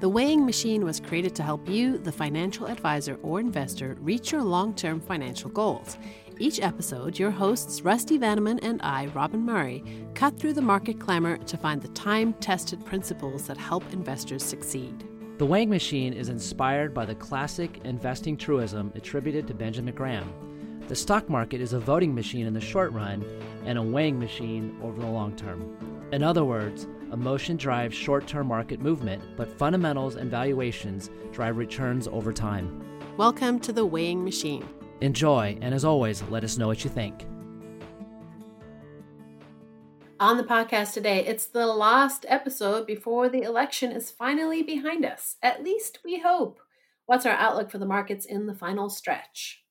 The weighing machine was created to help you, the financial advisor or investor, reach your long term financial goals. Each episode, your hosts, Rusty Vanneman and I, Robin Murray, cut through the market clamor to find the time tested principles that help investors succeed. The weighing machine is inspired by the classic investing truism attributed to Benjamin Graham. The stock market is a voting machine in the short run and a weighing machine over the long term. In other words, emotion drives short term market movement, but fundamentals and valuations drive returns over time. Welcome to the weighing machine. Enjoy, and as always, let us know what you think. On the podcast today, it's the last episode before the election is finally behind us. At least we hope. What's our outlook for the markets in the final stretch?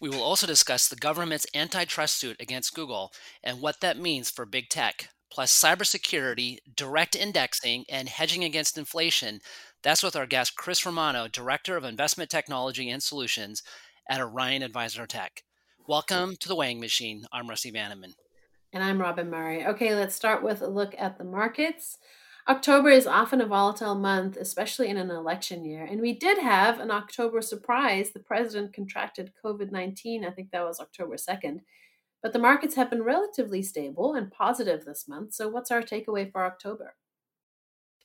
We will also discuss the government's antitrust suit against Google and what that means for big tech, plus cybersecurity, direct indexing, and hedging against inflation. That's with our guest, Chris Romano, Director of Investment Technology and Solutions at Orion Advisor Tech. Welcome to the Weighing Machine. I'm Rusty Vanneman. And I'm Robin Murray. Okay, let's start with a look at the markets. October is often a volatile month, especially in an election year. And we did have an October surprise. The president contracted COVID 19. I think that was October 2nd. But the markets have been relatively stable and positive this month. So, what's our takeaway for October?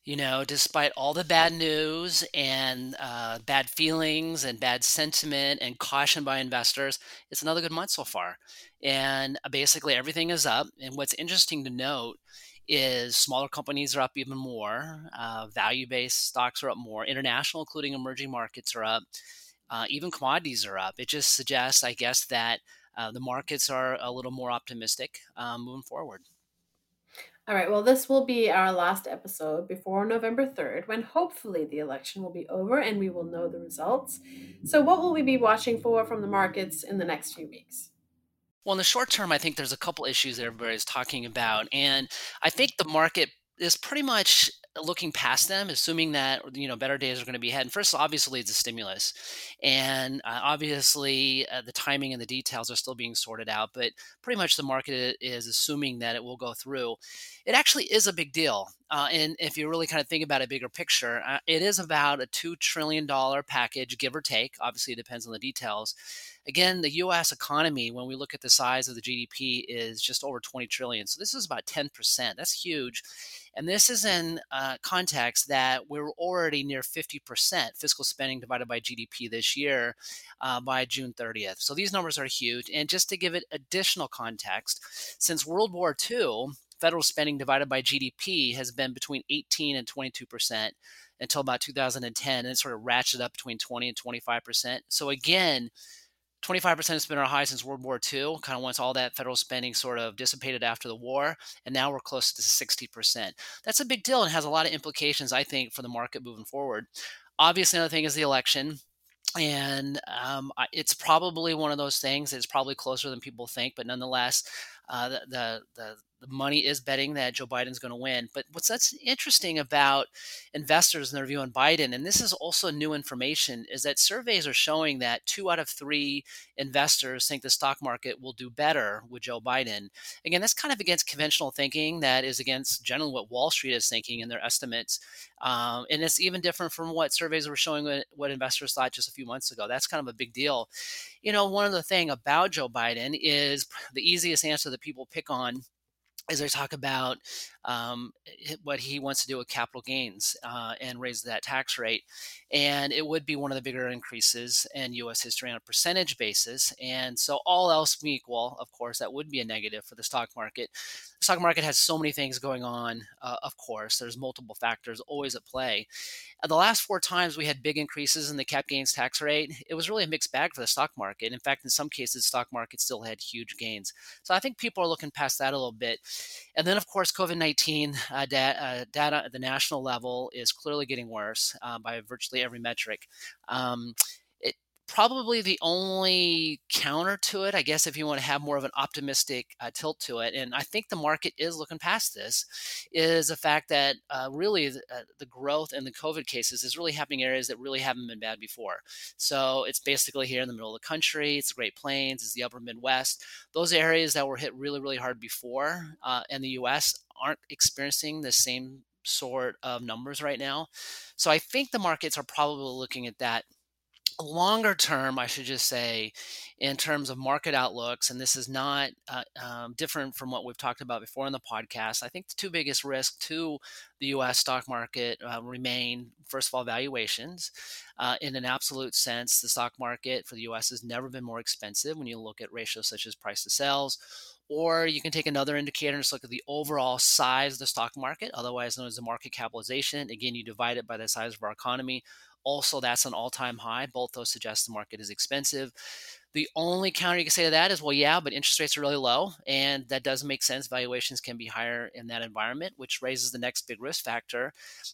You know, despite all the bad news and uh, bad feelings and bad sentiment and caution by investors, it's another good month so far. And uh, basically, everything is up. And what's interesting to note is smaller companies are up even more. Uh, value based stocks are up more. International, including emerging markets, are up. Uh, even commodities are up. It just suggests, I guess, that uh, the markets are a little more optimistic um, moving forward. All right, well, this will be our last episode before November 3rd, when hopefully the election will be over and we will know the results. So, what will we be watching for from the markets in the next few weeks? Well, in the short term, I think there's a couple issues that everybody's talking about. And I think the market is pretty much looking past them, assuming that you know better days are going to be ahead. And first, obviously, it's a stimulus, and uh, obviously uh, the timing and the details are still being sorted out. But pretty much the market is assuming that it will go through. It actually is a big deal, uh, and if you really kind of think about a bigger picture, uh, it is about a two trillion dollar package, give or take. Obviously, it depends on the details. Again, the U.S. economy, when we look at the size of the GDP, is just over 20 trillion. So this is about 10 percent. That's huge and this is in uh, context that we're already near 50% fiscal spending divided by GDP this year uh, by June 30th. So these numbers are huge. And just to give it additional context, since World War II, federal spending divided by GDP has been between 18 and 22% until about 2010, and it sort of ratcheted up between 20 and 25%. So again, 25% has been our high since World War II, kind of once all that federal spending sort of dissipated after the war. And now we're close to 60%. That's a big deal and has a lot of implications, I think, for the market moving forward. Obviously, another thing is the election. And um, it's probably one of those things. It's probably closer than people think, but nonetheless, uh, the, the, the the money is betting that Joe Biden's going to win. But what's that's interesting about investors and their view on Biden, and this is also new information, is that surveys are showing that two out of three investors think the stock market will do better with Joe Biden. Again, that's kind of against conventional thinking. That is against generally what Wall Street is thinking in their estimates. Um, and it's even different from what surveys were showing what, what investors thought just a few months ago. That's kind of a big deal. You know, one of the thing about Joe Biden is the easiest answer that people pick on as I talk about um, what he wants to do with capital gains uh, and raise that tax rate. And it would be one of the bigger increases in U.S. history on a percentage basis. And so, all else being equal, of course, that would be a negative for the stock market. The stock market has so many things going on, uh, of course, there's multiple factors always at play. Uh, the last four times we had big increases in the cap gains tax rate, it was really a mixed bag for the stock market. In fact, in some cases, the stock market still had huge gains. So I think people are looking past that a little bit. And then, of course, COVID 19 uh, da- uh, data at the national level is clearly getting worse uh, by virtually every metric. Um, probably the only counter to it, I guess, if you want to have more of an optimistic uh, tilt to it, and I think the market is looking past this, is the fact that uh, really the, uh, the, growth in the COVID cases is really happening in areas that really haven't been bad before. So it's basically here in the middle of the country, it's the Great Plains, it's the Upper Midwest. Those areas that were hit really, really hard before uh, in the U.S. aren't experiencing the same sort of numbers right now. So I think the markets are probably looking at that longer term, I should just say, in terms of market outlooks, and this is not uh, um, different from what we've talked about before in the podcast. I think the two biggest risks to the U.S. stock market uh, remain, first of all, valuations. Uh, in an absolute sense, the stock market for the U.S. has never been more expensive when you look at ratios such as price to sales. Or you can take another indicator and just look at the overall size of the stock market, otherwise known as the market capitalization. Again, you divide it by the size of our economy also, that's an all time high. Both those suggest the market is expensive. The only counter you can say to that is, well, yeah, but interest rates are really low, and that does make sense. Valuations can be higher in that environment, which raises the next big risk factor,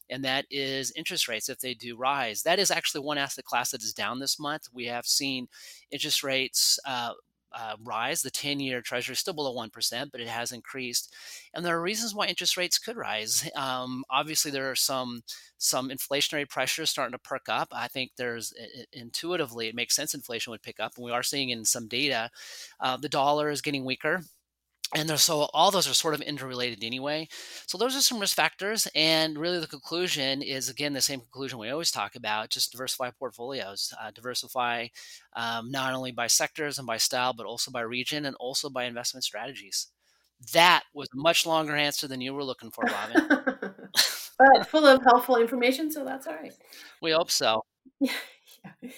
and that is interest rates if they do rise. That is actually one asset class that is down this month. We have seen interest rates uh, uh, rise. The 10 year treasury is still below 1%, but it has increased. And there are reasons why interest rates could rise. Um, obviously, there are some, some inflationary pressures starting to perk up. I think there's intuitively, it makes sense inflation would pick up. And we are seeing in some data, uh, the dollar is getting weaker and so all those are sort of interrelated anyway. So those are some risk factors and really the conclusion is again the same conclusion we always talk about just diversify portfolios uh, diversify um, not only by sectors and by style but also by region and also by investment strategies. That was a much longer answer than you were looking for robin. But full of helpful information so that's all right. We hope so. Yeah.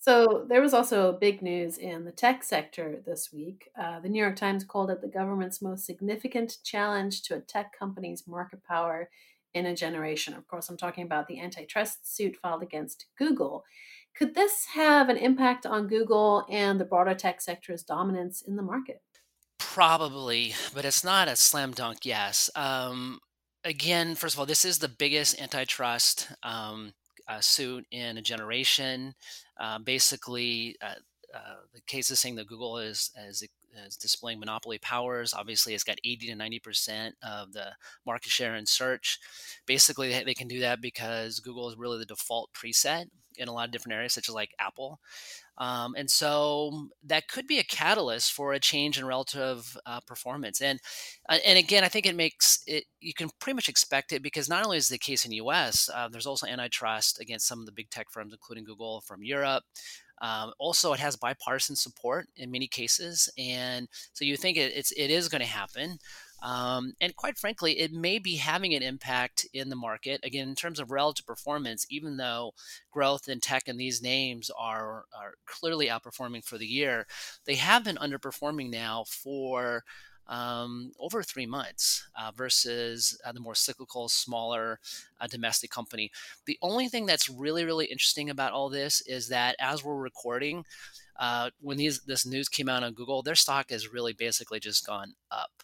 So there was also big news in the tech sector this week. Uh, the New York Times called it the government's most significant challenge to a tech company's market power in a generation. Of course, I'm talking about the antitrust suit filed against Google. Could this have an impact on Google and the broader tech sector's dominance in the market? Probably, but it's not a slam dunk yes. Um, again, first of all, this is the biggest antitrust um, uh, suit in a generation. Uh, basically, uh, uh, the case is saying that Google is, is, is displaying monopoly powers. Obviously, it's got 80 to 90 percent of the market share in search. Basically, they, can do that because Google is really the default preset in a lot of different areas, such as like Apple. Um, and so that could be a catalyst for a change in relative uh, performance. And uh, and again, I think it makes it you can pretty much expect it because not only is the case in the U.S., uh, there's also antitrust against some of the big tech firms, including Google from Europe. Um, also, it has bipartisan support in many cases, and so you think it, it's it is going to happen. Um, and quite frankly, it may be having an impact in the market. Again, in terms of relative performance, even though growth in tech and these names are, are clearly outperforming for the year, they have been underperforming now for um, over three months uh, versus uh, the more cyclical, smaller uh, domestic company. The only thing that's really, really interesting about all this is that as we're recording, uh, when these this news came out on Google, their stock has really basically just gone up.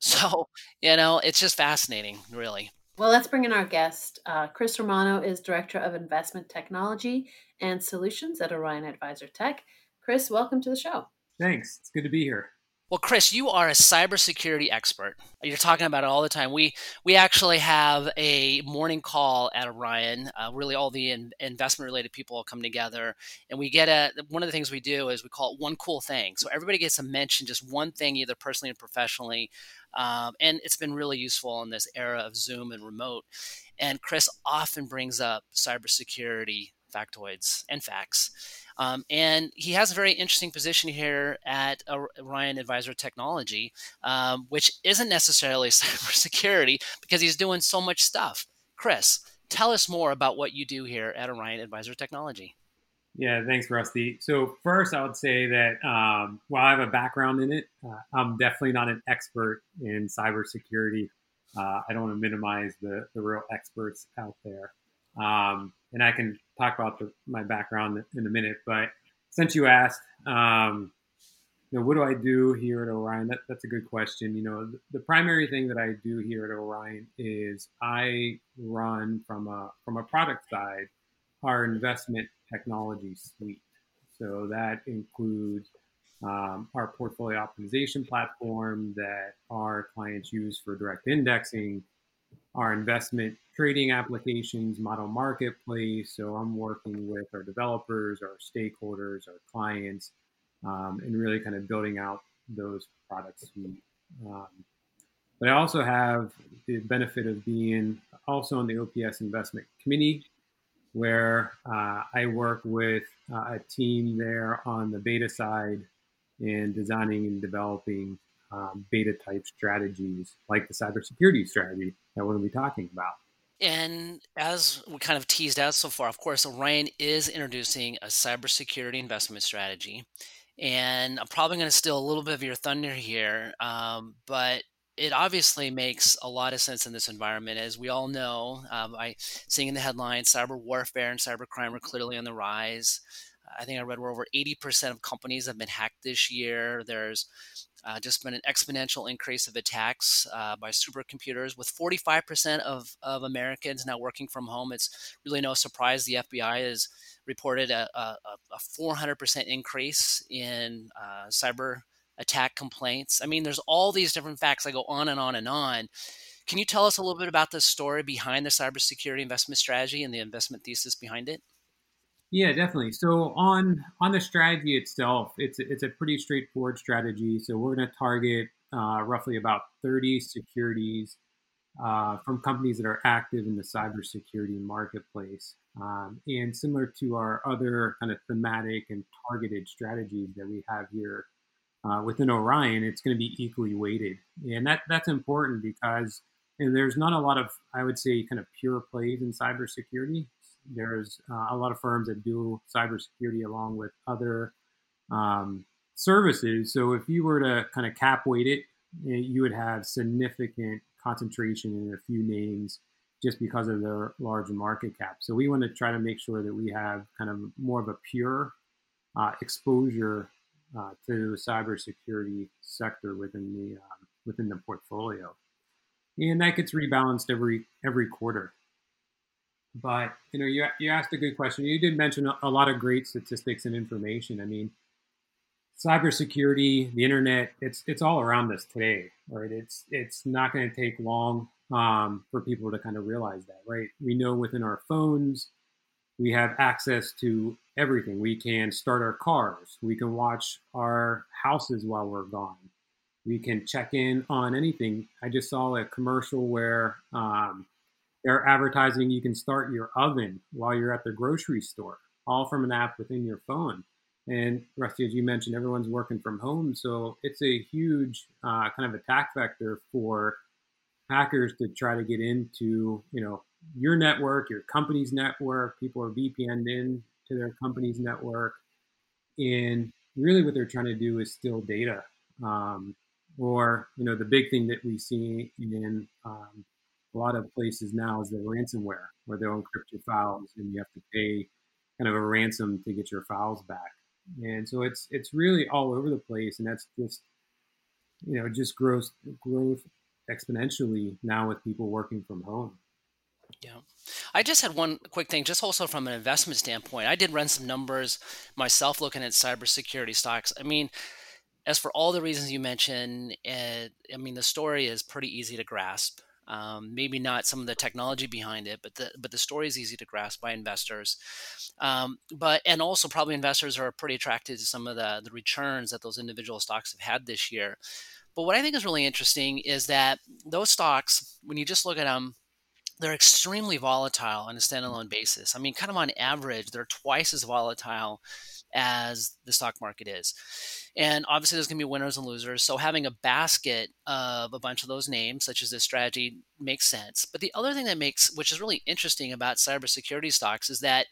So, you know, it's just fascinating, really. Well, let's bring in our guest. Uh, Chris Romano is Director of Investment Technology and Solutions at Orion Advisor Tech. Chris, welcome to the show. Thanks. It's good to be here. Well, Chris, you are a cybersecurity expert. You're talking about it all the time. We we actually have a morning call at Orion. Uh, really, all the in, investment related people come together, and we get a. One of the things we do is we call it one cool thing. So everybody gets to mention just one thing, either personally or professionally, um, and it's been really useful in this era of Zoom and remote. And Chris often brings up cybersecurity factoids and facts. Um, and he has a very interesting position here at Orion Advisor Technology, um, which isn't necessarily cybersecurity because he's doing so much stuff. Chris, tell us more about what you do here at Orion Advisor Technology. Yeah, thanks, Rusty. So first, I would say that um, while I have a background in it, uh, I'm definitely not an expert in cybersecurity. Uh, I don't want to minimize the, the real experts out there. Um, and I can talk about the, my background in a minute. But since you asked, um, you know, what do I do here at Orion? That, that's a good question. You know, the, the, primary thing that I do here at Orion is I run from a from a product side our investment technology suite. So that includes um, our portfolio optimization platform that our clients use for direct indexing, our investment trading applications, model marketplace. So I'm working with our developers, our stakeholders, our clients, um, and really kind of building out those products. Um, But I also have the benefit of being also on the OPS investment committee, where uh, I work with uh, a team there on the beta side in designing and developing um, beta type strategies like the cybersecurity strategy that we're going to be talking about. And as we kind of teased out so far, of course, Orion is introducing a cybersecurity investment strategy. And I'm probably going to steal a little bit of your thunder here, um, but it obviously makes a lot of sense in this environment. As we all know, um, by seeing in the headlines, cyber warfare and cybercrime are clearly on the rise. I think I read we're over 80% of companies have been hacked this year. There's uh, just been an exponential increase of attacks uh, by supercomputers with 45% of, of Americans now working from home. It's really no surprise the FBI has reported a, a, a 400% increase in uh, cyber attack complaints. I mean, there's all these different facts. I go on and on and on. Can you tell us a little bit about the story behind the cybersecurity investment strategy and the investment thesis behind it? Yeah, definitely. So on on the strategy itself, it's it's a pretty straightforward strategy. So we're going to target uh, roughly about 30 securities uh, from companies that are active in the cybersecurity marketplace. Um, and similar to our other kind of thematic and targeted strategies that we have here uh, within Orion, it's going to be equally weighted, and that that's important because and there's not a lot of I would say kind of pure plays in cybersecurity. There's uh, a lot of firms that do cybersecurity along with other um, services. So if you were to kind of cap weight it, eh, you would have significant concentration in a few names just because of their large market cap. So we want to try to make sure that we have kind of more of a pure uh, exposure uh, to the cybersecurity sector within the um, within the portfolio, and that gets rebalanced every every quarter. But you know, you you asked a good question. You did mention a, lot of great statistics and information. I mean, cybersecurity, the internet, it's it's all around us today, right? It's it's not going to take long um, for people to kind of realize that, right? We know within our phones, we have access to everything. We can start our cars. We can watch our houses while we're gone. We can check in on anything. I just saw a commercial where um, they're advertising you can start your oven while you're at the grocery store, all from an app within your phone. And Rusty, as you mentioned, everyone's working from home, so it's a huge uh, kind of attack vector for hackers to try to get into, you know, your network, your company's network. People are VPN'd in to their company's network, and really what they're trying to do is steal data. Um, or you know, the big thing that we see in um, a lot of places now is the ransomware, where they'll encrypt your files and you have to pay kind of a ransom to get your files back. And so it's it's really all over the place, and that's just you know just growth growth exponentially now with people working from home. Yeah. I just had one quick thing, just also from an investment standpoint. I did run some numbers myself looking at cybersecurity stocks. I mean, as for all the reasons you mentioned, uh, I mean, the story is pretty easy to grasp. Um, maybe not some of the technology behind it, but the but the story is easy to grasp by investors. Um, but and also probably investors are pretty attracted to some of the the returns that those individual stocks have had this year. But what I think is really interesting is that those stocks, when you just look at them, they're extremely volatile on a standalone basis. I mean, kind of on average, they're twice as volatile as the stock market is. And obviously, there's going to be winners and losers. So, having a basket of a bunch of those names, such as this strategy, makes sense. But the other thing that makes, which is really interesting about cybersecurity stocks, is that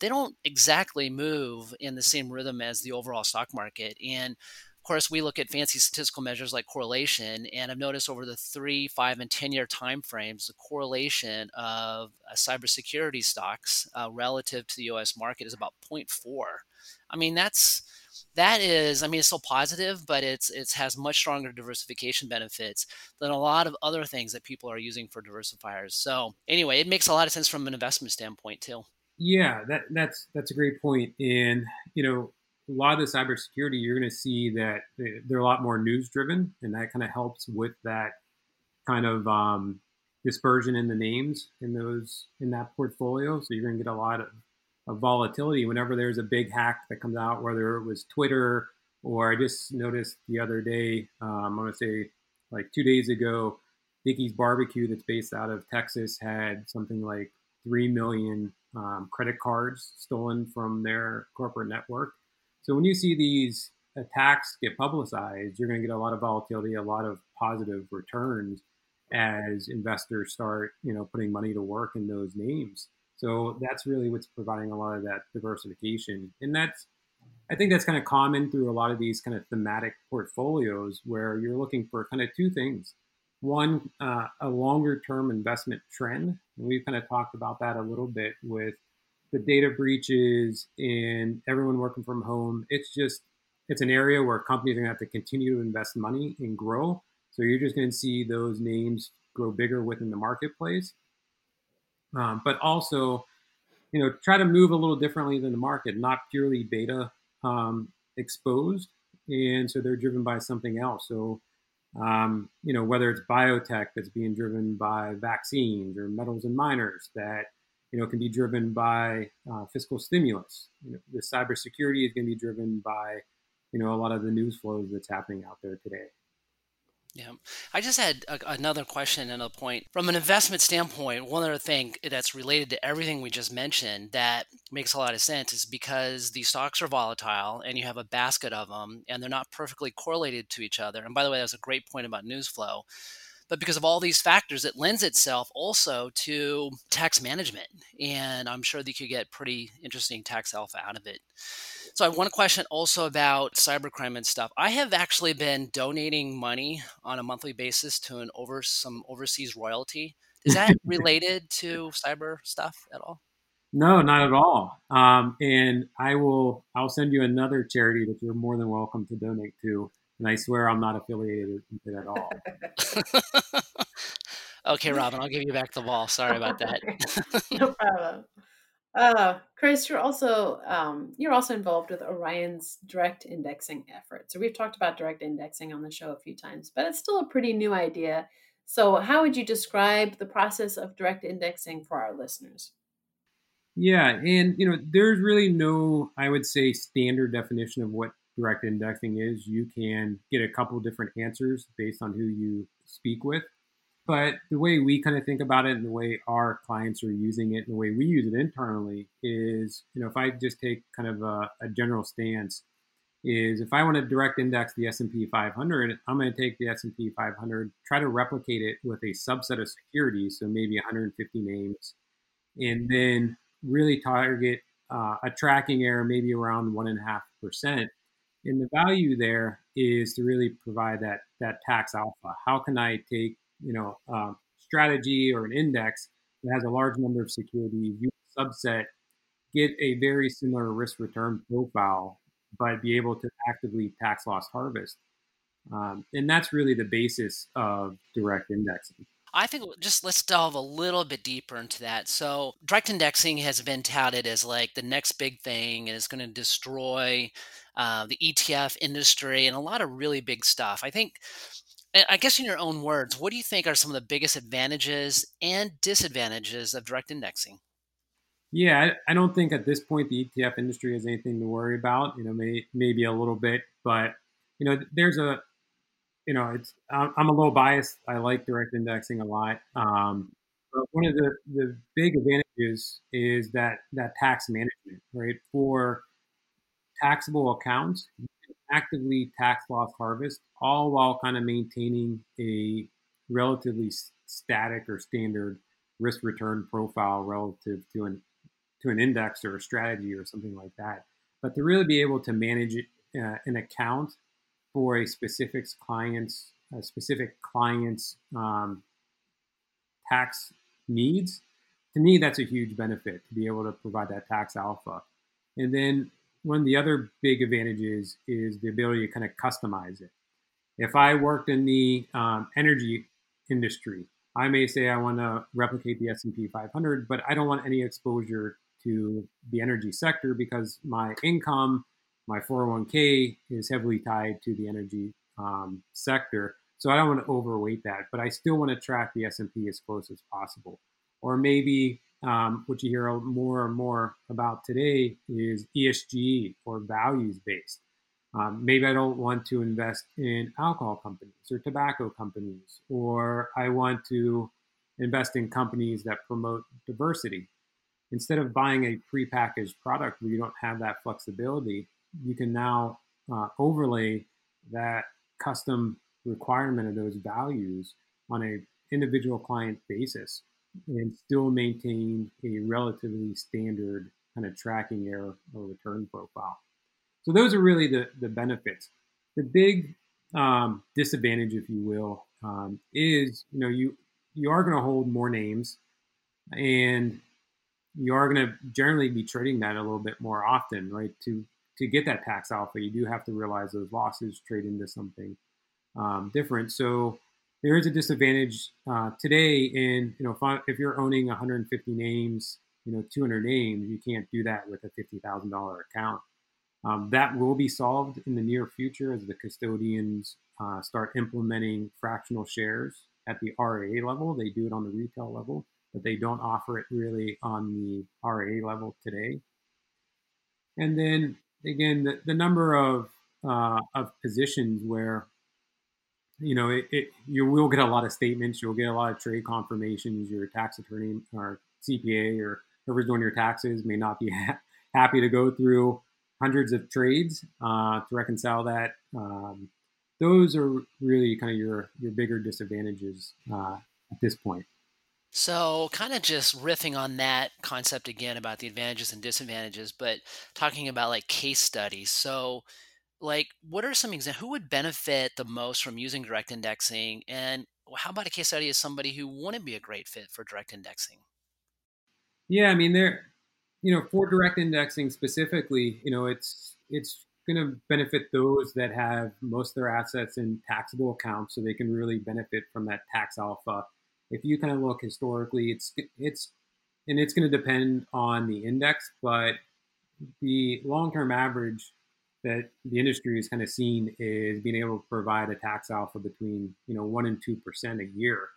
they don't exactly move in the same rhythm as the overall stock market. And of course, we look at fancy statistical measures like correlation, and I've noticed over the three, five, and 10 year time frames, the correlation of uh, cybersecurity stocks uh, relative to the US market is about 0.4. I mean, that's that is, I mean, it's still positive, but it's it has much stronger diversification benefits than a lot of other things that people are using for diversifiers. So anyway, it makes a lot of sense from an investment standpoint too. Yeah, that that's that's a great point. And you know, a lot of the cybersecurity, you're going to see that they're a lot more news driven, and that kind of helps with that kind of um, dispersion in the names in those in that portfolio. So you're going to get a lot of, of volatility whenever there's a big hack that comes out, whether it was Twitter or I just noticed the other day, um, I want to say like two days ago, Dickey's Barbecue, that's based out of Texas, had something like 3 million um, credit cards stolen from their corporate network. So when you see these attacks get publicized, you're going to get a lot of volatility, a lot of positive returns as investors start, you know, putting money to work in those names. So that's really what's providing a lot of that diversification. And that's, I think that's kind of common through a lot of these kind of thematic portfolios where you're looking for kind of two things. One, uh, a longer term investment trend. And we've kind of talked about that a little bit with the data breaches and everyone working from home. It's just, it's an area where companies are going to have to continue to invest money and grow. So you're just going to see those names grow bigger within the marketplace. Um, but also, you know, try to move a little differently than the market, not purely beta um, exposed. And so they're driven by something else. So um, you know, whether it's biotech that's being driven by vaccines or metals and miners that, you know, can be driven by uh, fiscal stimulus. You know, the cybersecurity is going to be driven by, you know, a lot of the news flows that's happening out there today. Yeah. I just had a, another question and a point. From an investment standpoint, one other thing that's related to everything we just mentioned that makes a lot of sense is because these stocks are volatile and you have a basket of them and they're not perfectly correlated to each other. And by the way, that's a great point about news flow. But because of all these factors, it lends itself also to tax management. And I'm sure that you could get pretty interesting tax alpha out of it. So I have one question also about cybercrime and stuff. I have actually been donating money on a monthly basis to an over some overseas royalty. Is that related to cyber stuff at all? No, not at all. Um, and I will I'll send you another charity that you're more than welcome to donate to. And I swear I'm not affiliated with it at all. okay, Robin, I'll give you back the ball. Sorry about that. no problem. Uh, Chris, you're also um, you're also involved with Orion's direct indexing effort. So we've talked about direct indexing on the show a few times, but it's still a pretty new idea. So how would you describe the process of direct indexing for our listeners? Yeah, and you know, there's really no, I would say, standard definition of what direct indexing is. You can get a couple different answers based on who you speak with. But the way we kind of think about it and the way our clients are using it and the way we use it internally is, you know, if I just take kind of a, a general stance, is if I want to direct index the S&P 500, I'm going to take the S&P 500, try to replicate it with a subset of securities, so maybe 150 names, and then really target uh, a tracking error maybe around one and a half percent. And the value there is to really provide that that tax alpha. How can I take you know um, strategy or an index that has a large number of securities, a subset, get a very similar risk return profile, but be able to actively tax loss harvest. Um, and that's really the basis of direct indexing. I think just let's delve a little bit deeper into that. So, direct indexing has been touted as like the next big thing and it's going to destroy uh, the ETF industry and a lot of really big stuff. I think I guess in your own words, what do you think are some of the biggest advantages and disadvantages of direct indexing? Yeah, I, don't think at this point the ETF industry has anything to worry about. You know, may, maybe a little bit, but you know, there's a, you know, it's I'm a little biased. I like direct indexing a lot. Um, but one of the the big advantages is that that tax management, right? For taxable accounts, actively tax loss harvest, all while kind of maintaining a relatively static or standard risk return profile relative to an to an index or a strategy or something like that. But to really be able to manage uh, an account for a specific client's a specific client's um, tax needs, to me that's a huge benefit to be able to provide that tax alpha. And then one of the other big advantages is the ability to kind of customize it. If I worked in the um, energy industry, I may say I want to replicate the S&P 500, but I don't want any exposure to the energy sector because my income, my 401k is heavily tied to the energy um, sector. So I don't want to overweight that, but I still want to track the S&P as close as possible. Or maybe um, what you hear more and more about today is ESG or values based. Um, maybe I don't want to invest in alcohol companies or tobacco companies, or I want to invest in companies that promote diversity. Instead of buying a prepackaged product where you don't have that flexibility, you can now uh, overlay that custom requirement of those values on a individual client basis and still maintain a relatively standard kind of tracking error or return profile. So those are really the, the benefits. The big um, disadvantage, if you will, um, is you know you you are going to hold more names, and you are going to generally be trading that a little bit more often, right? To to get that tax alpha, you do have to realize those losses trade into something um, different. So there is a disadvantage uh, today in you know if, if, you're owning 150 names, you know 200 names, you can't do that with a fifty thousand dollar account. Um, that will be solved in the near future as the custodians uh, start implementing fractional shares at the RIA level. They do it on the retail level, but they don't offer it really on the RIA level today. And then again, the, the number of uh, of positions where you know it, it, you will get a lot of statements, you'll get a lot of trade confirmations. Your tax attorney or CPA or whoever's doing your taxes may not be ha- happy to go through hundreds of trades uh, to reconcile that. Um, those are really kind of your your bigger disadvantages uh, at this point. So, kind of just riffing on that concept again about the advantages and disadvantages, but talking about like case studies. So, like, what are some examples? Who would benefit the most from using direct indexing? And how about a case study of somebody who wouldn't be a great fit for direct indexing? Yeah, I mean, there, you know, for direct indexing specifically, you know, it's it's going to benefit those that have most of their assets in taxable accounts, so they can really benefit from that tax alpha. If you kind of look historically, it's it's and it's going to depend on the index, but the long-term average that the industry is kind of seen is being able to provide a tax alpha between you know one and two percent a year,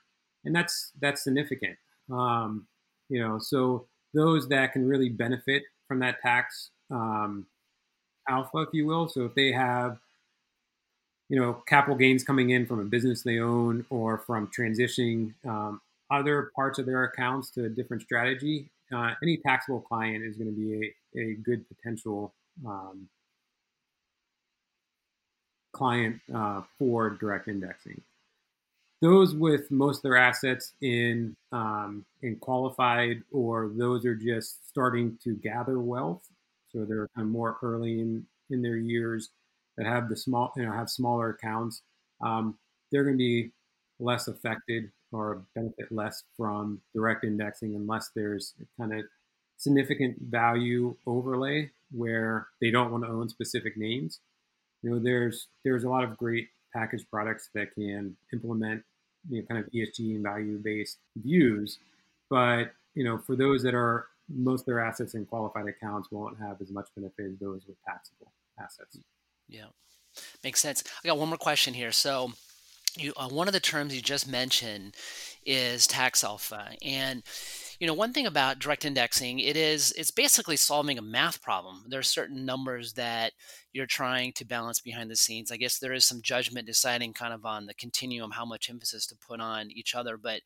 and that's that's significant. Um, you know, so those that can really benefit from that tax um, alpha, if you will. So if they have, you know, capital gains coming in from a business they own or from transitioning um, other parts of their accounts to a different strategy, uh, any taxable client is going to be a, a good potential um, client uh, for direct indexing. Those with most of their assets in um, in qualified or those are just starting to gather wealth. So they're kind of more early in in their years that have the small you know have smaller accounts um, they're going to be less affected or benefit less from direct indexing unless there's kind of significant value overlay where they don't want to own specific names you know there's there's a lot of great package products that can implement you know, kind of ESG and value based views. But you know, for those that are most of their assets in qualified accounts won't have as much benefit as those with taxable assets. Yeah, makes sense. I got one more question here. So, you uh, one of the terms you just mentioned is tax alpha, and you know one thing about direct indexing it is it's basically solving a math problem. There are certain numbers that you're trying to balance behind the scenes. I guess there is some judgment deciding kind of on the continuum how much emphasis to put on each other but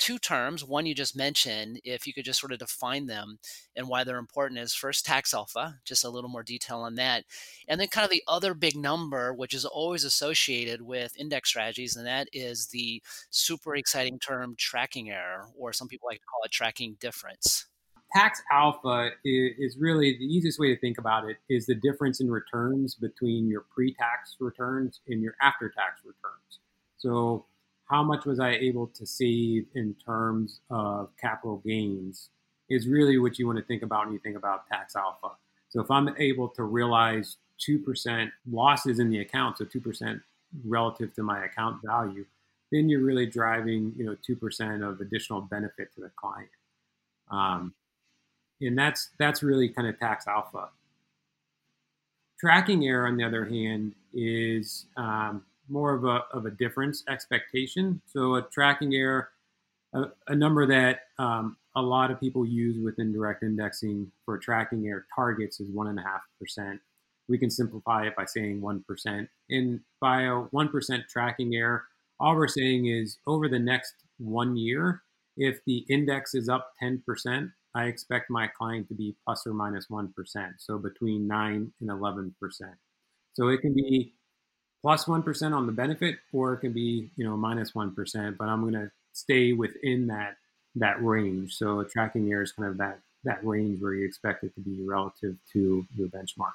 two terms one you just mentioned if you could just sort of define them and why they're important is first tax alpha just a little more detail on that and then kind of the other big number which is always associated with index strategies and that is the super exciting term tracking error or some people like to call it tracking difference? Tax alpha is, really the easiest way to think about it is the difference in returns between your pre-tax returns and your after-tax returns. So how much was I able to save in terms of capital gains is really what you want to think about when you think about tax alpha. So if I'm able to realize 2% losses in the account, so 2% relative to my account value, then you're really driving, you know, 2% of additional benefit to the client. Um, and that's that's really kind of tax alpha. Tracking error, on the other hand, is um, more of a, of a difference expectation. So a tracking error, a, a number that um, a lot of people use within direct indexing for tracking error targets is one and a half percent. we can simplify it by saying 1%. And by a 1% tracking error, all we're saying is over the next one year, if the index is up 10%, I expect my client to be plus or minus 1. So between 9 and 11%. So it can be plus 1% on the benefit or it can be, you know, minus 1, but I'm going to stay within that that range. So tracking error is kind of that that range where you expect it to be relative to your benchmark.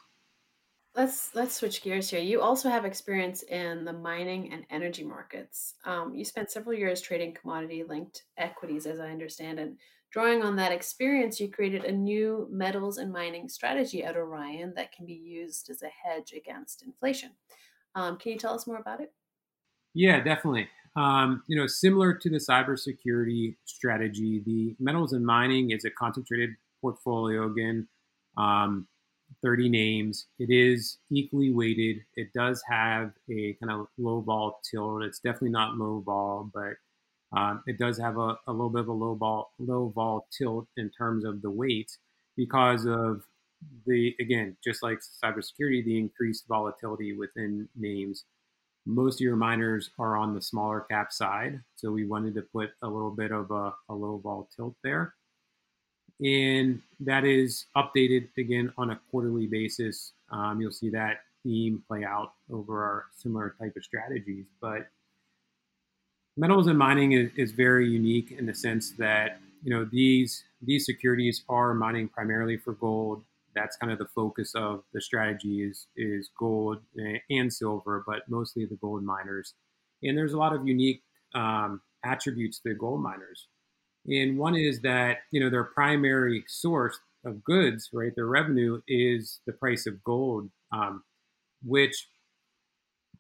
Let's let's switch gears here. You also have experience in the mining and energy markets. Um, you spent several years trading commodity-linked equities, as I understand it. Drawing on that experience, you created a new metals and mining strategy at Orion that can be used as a hedge against inflation. Um, can you tell us more about it? Yeah, definitely. Um, you know, similar to the cybersecurity strategy, the metals and mining is a concentrated portfolio. Again, um, 30 names. It is equally weighted. It does have a kind of low vol tilt. It's definitely not low vol, but um, it does have a, a, little bit of a low vol, low vol tilt in terms of the weight because of the again, just like cybersecurity, the increased volatility within names. Most of your miners are on the smaller cap side, so we wanted to put a little bit of a, a low vol tilt there and that is updated again on a quarterly basis. Um, you'll see that theme play out over our similar type of strategies. But metals and mining is, is very unique in the sense that you know these these securities are mining primarily for gold. That's kind of the focus of the strategy is is gold and silver, but mostly the gold miners. And there's a lot of unique um, attributes to the gold miners. And one is that, you know, their primary source of goods, right, their revenue is the price of gold, um, which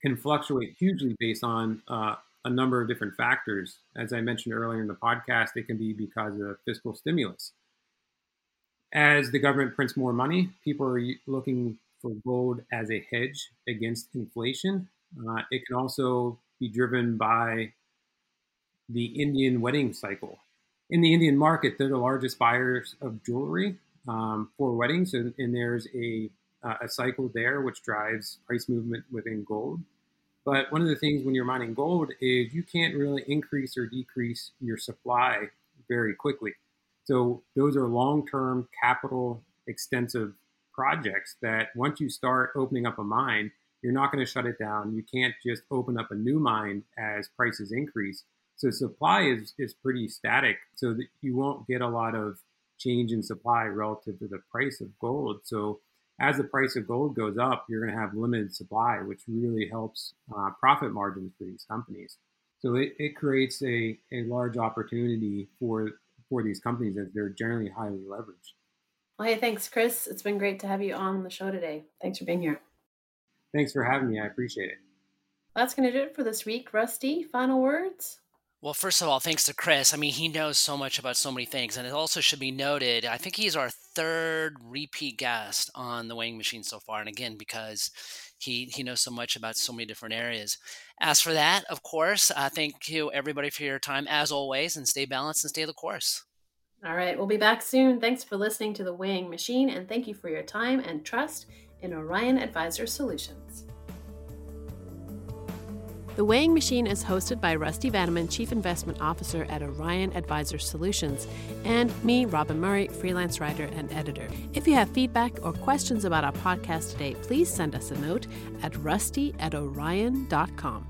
can fluctuate hugely based on uh, a number of different factors. As I mentioned earlier in the podcast, it can be because of fiscal stimulus. As the government prints more money, people are looking for gold as a hedge against inflation. Uh, it can also be driven by the Indian wedding cycle in the Indian market, they're the largest buyers of jewelry um, for weddings, and, and there's a uh, a cycle there which drives price movement within gold. But one of the things when you're mining gold is you can't really increase or decrease your supply very quickly. So those are long-term capital extensive projects that once you start opening up a mine, you're not going to shut it down. You can't just open up a new mine as prices increase. So supply is, is pretty static, so that you won't get a lot of change in supply relative to the price of gold. So as the price of gold goes up, you're going to have limited supply, which really helps uh, profit margins for these companies. So it, it creates a, a large opportunity for for these companies as they're generally highly leveraged. Well, hey, thanks, Chris. It's been great to have you on the show today. Thanks for being here. Thanks for having me. I appreciate it. That's going to do it for this week. Rusty, final words? Well, first of all, thanks to Chris. I mean, he knows so much about so many things. And it also should be noted, I think he's our third repeat guest on the weighing machine so far. And again, because he, he knows so much about so many different areas. As for that, of course, uh, thank you everybody for your time as always and stay balanced and stay the course. All right, we'll be back soon. Thanks for listening to the weighing machine and thank you for your time and trust in Orion Advisor Solutions. The Weighing Machine is hosted by Rusty Vanneman, Chief Investment Officer at Orion Advisor Solutions, and me, Robin Murray, freelance writer and editor. If you have feedback or questions about our podcast today, please send us a note at rusty at orion.com.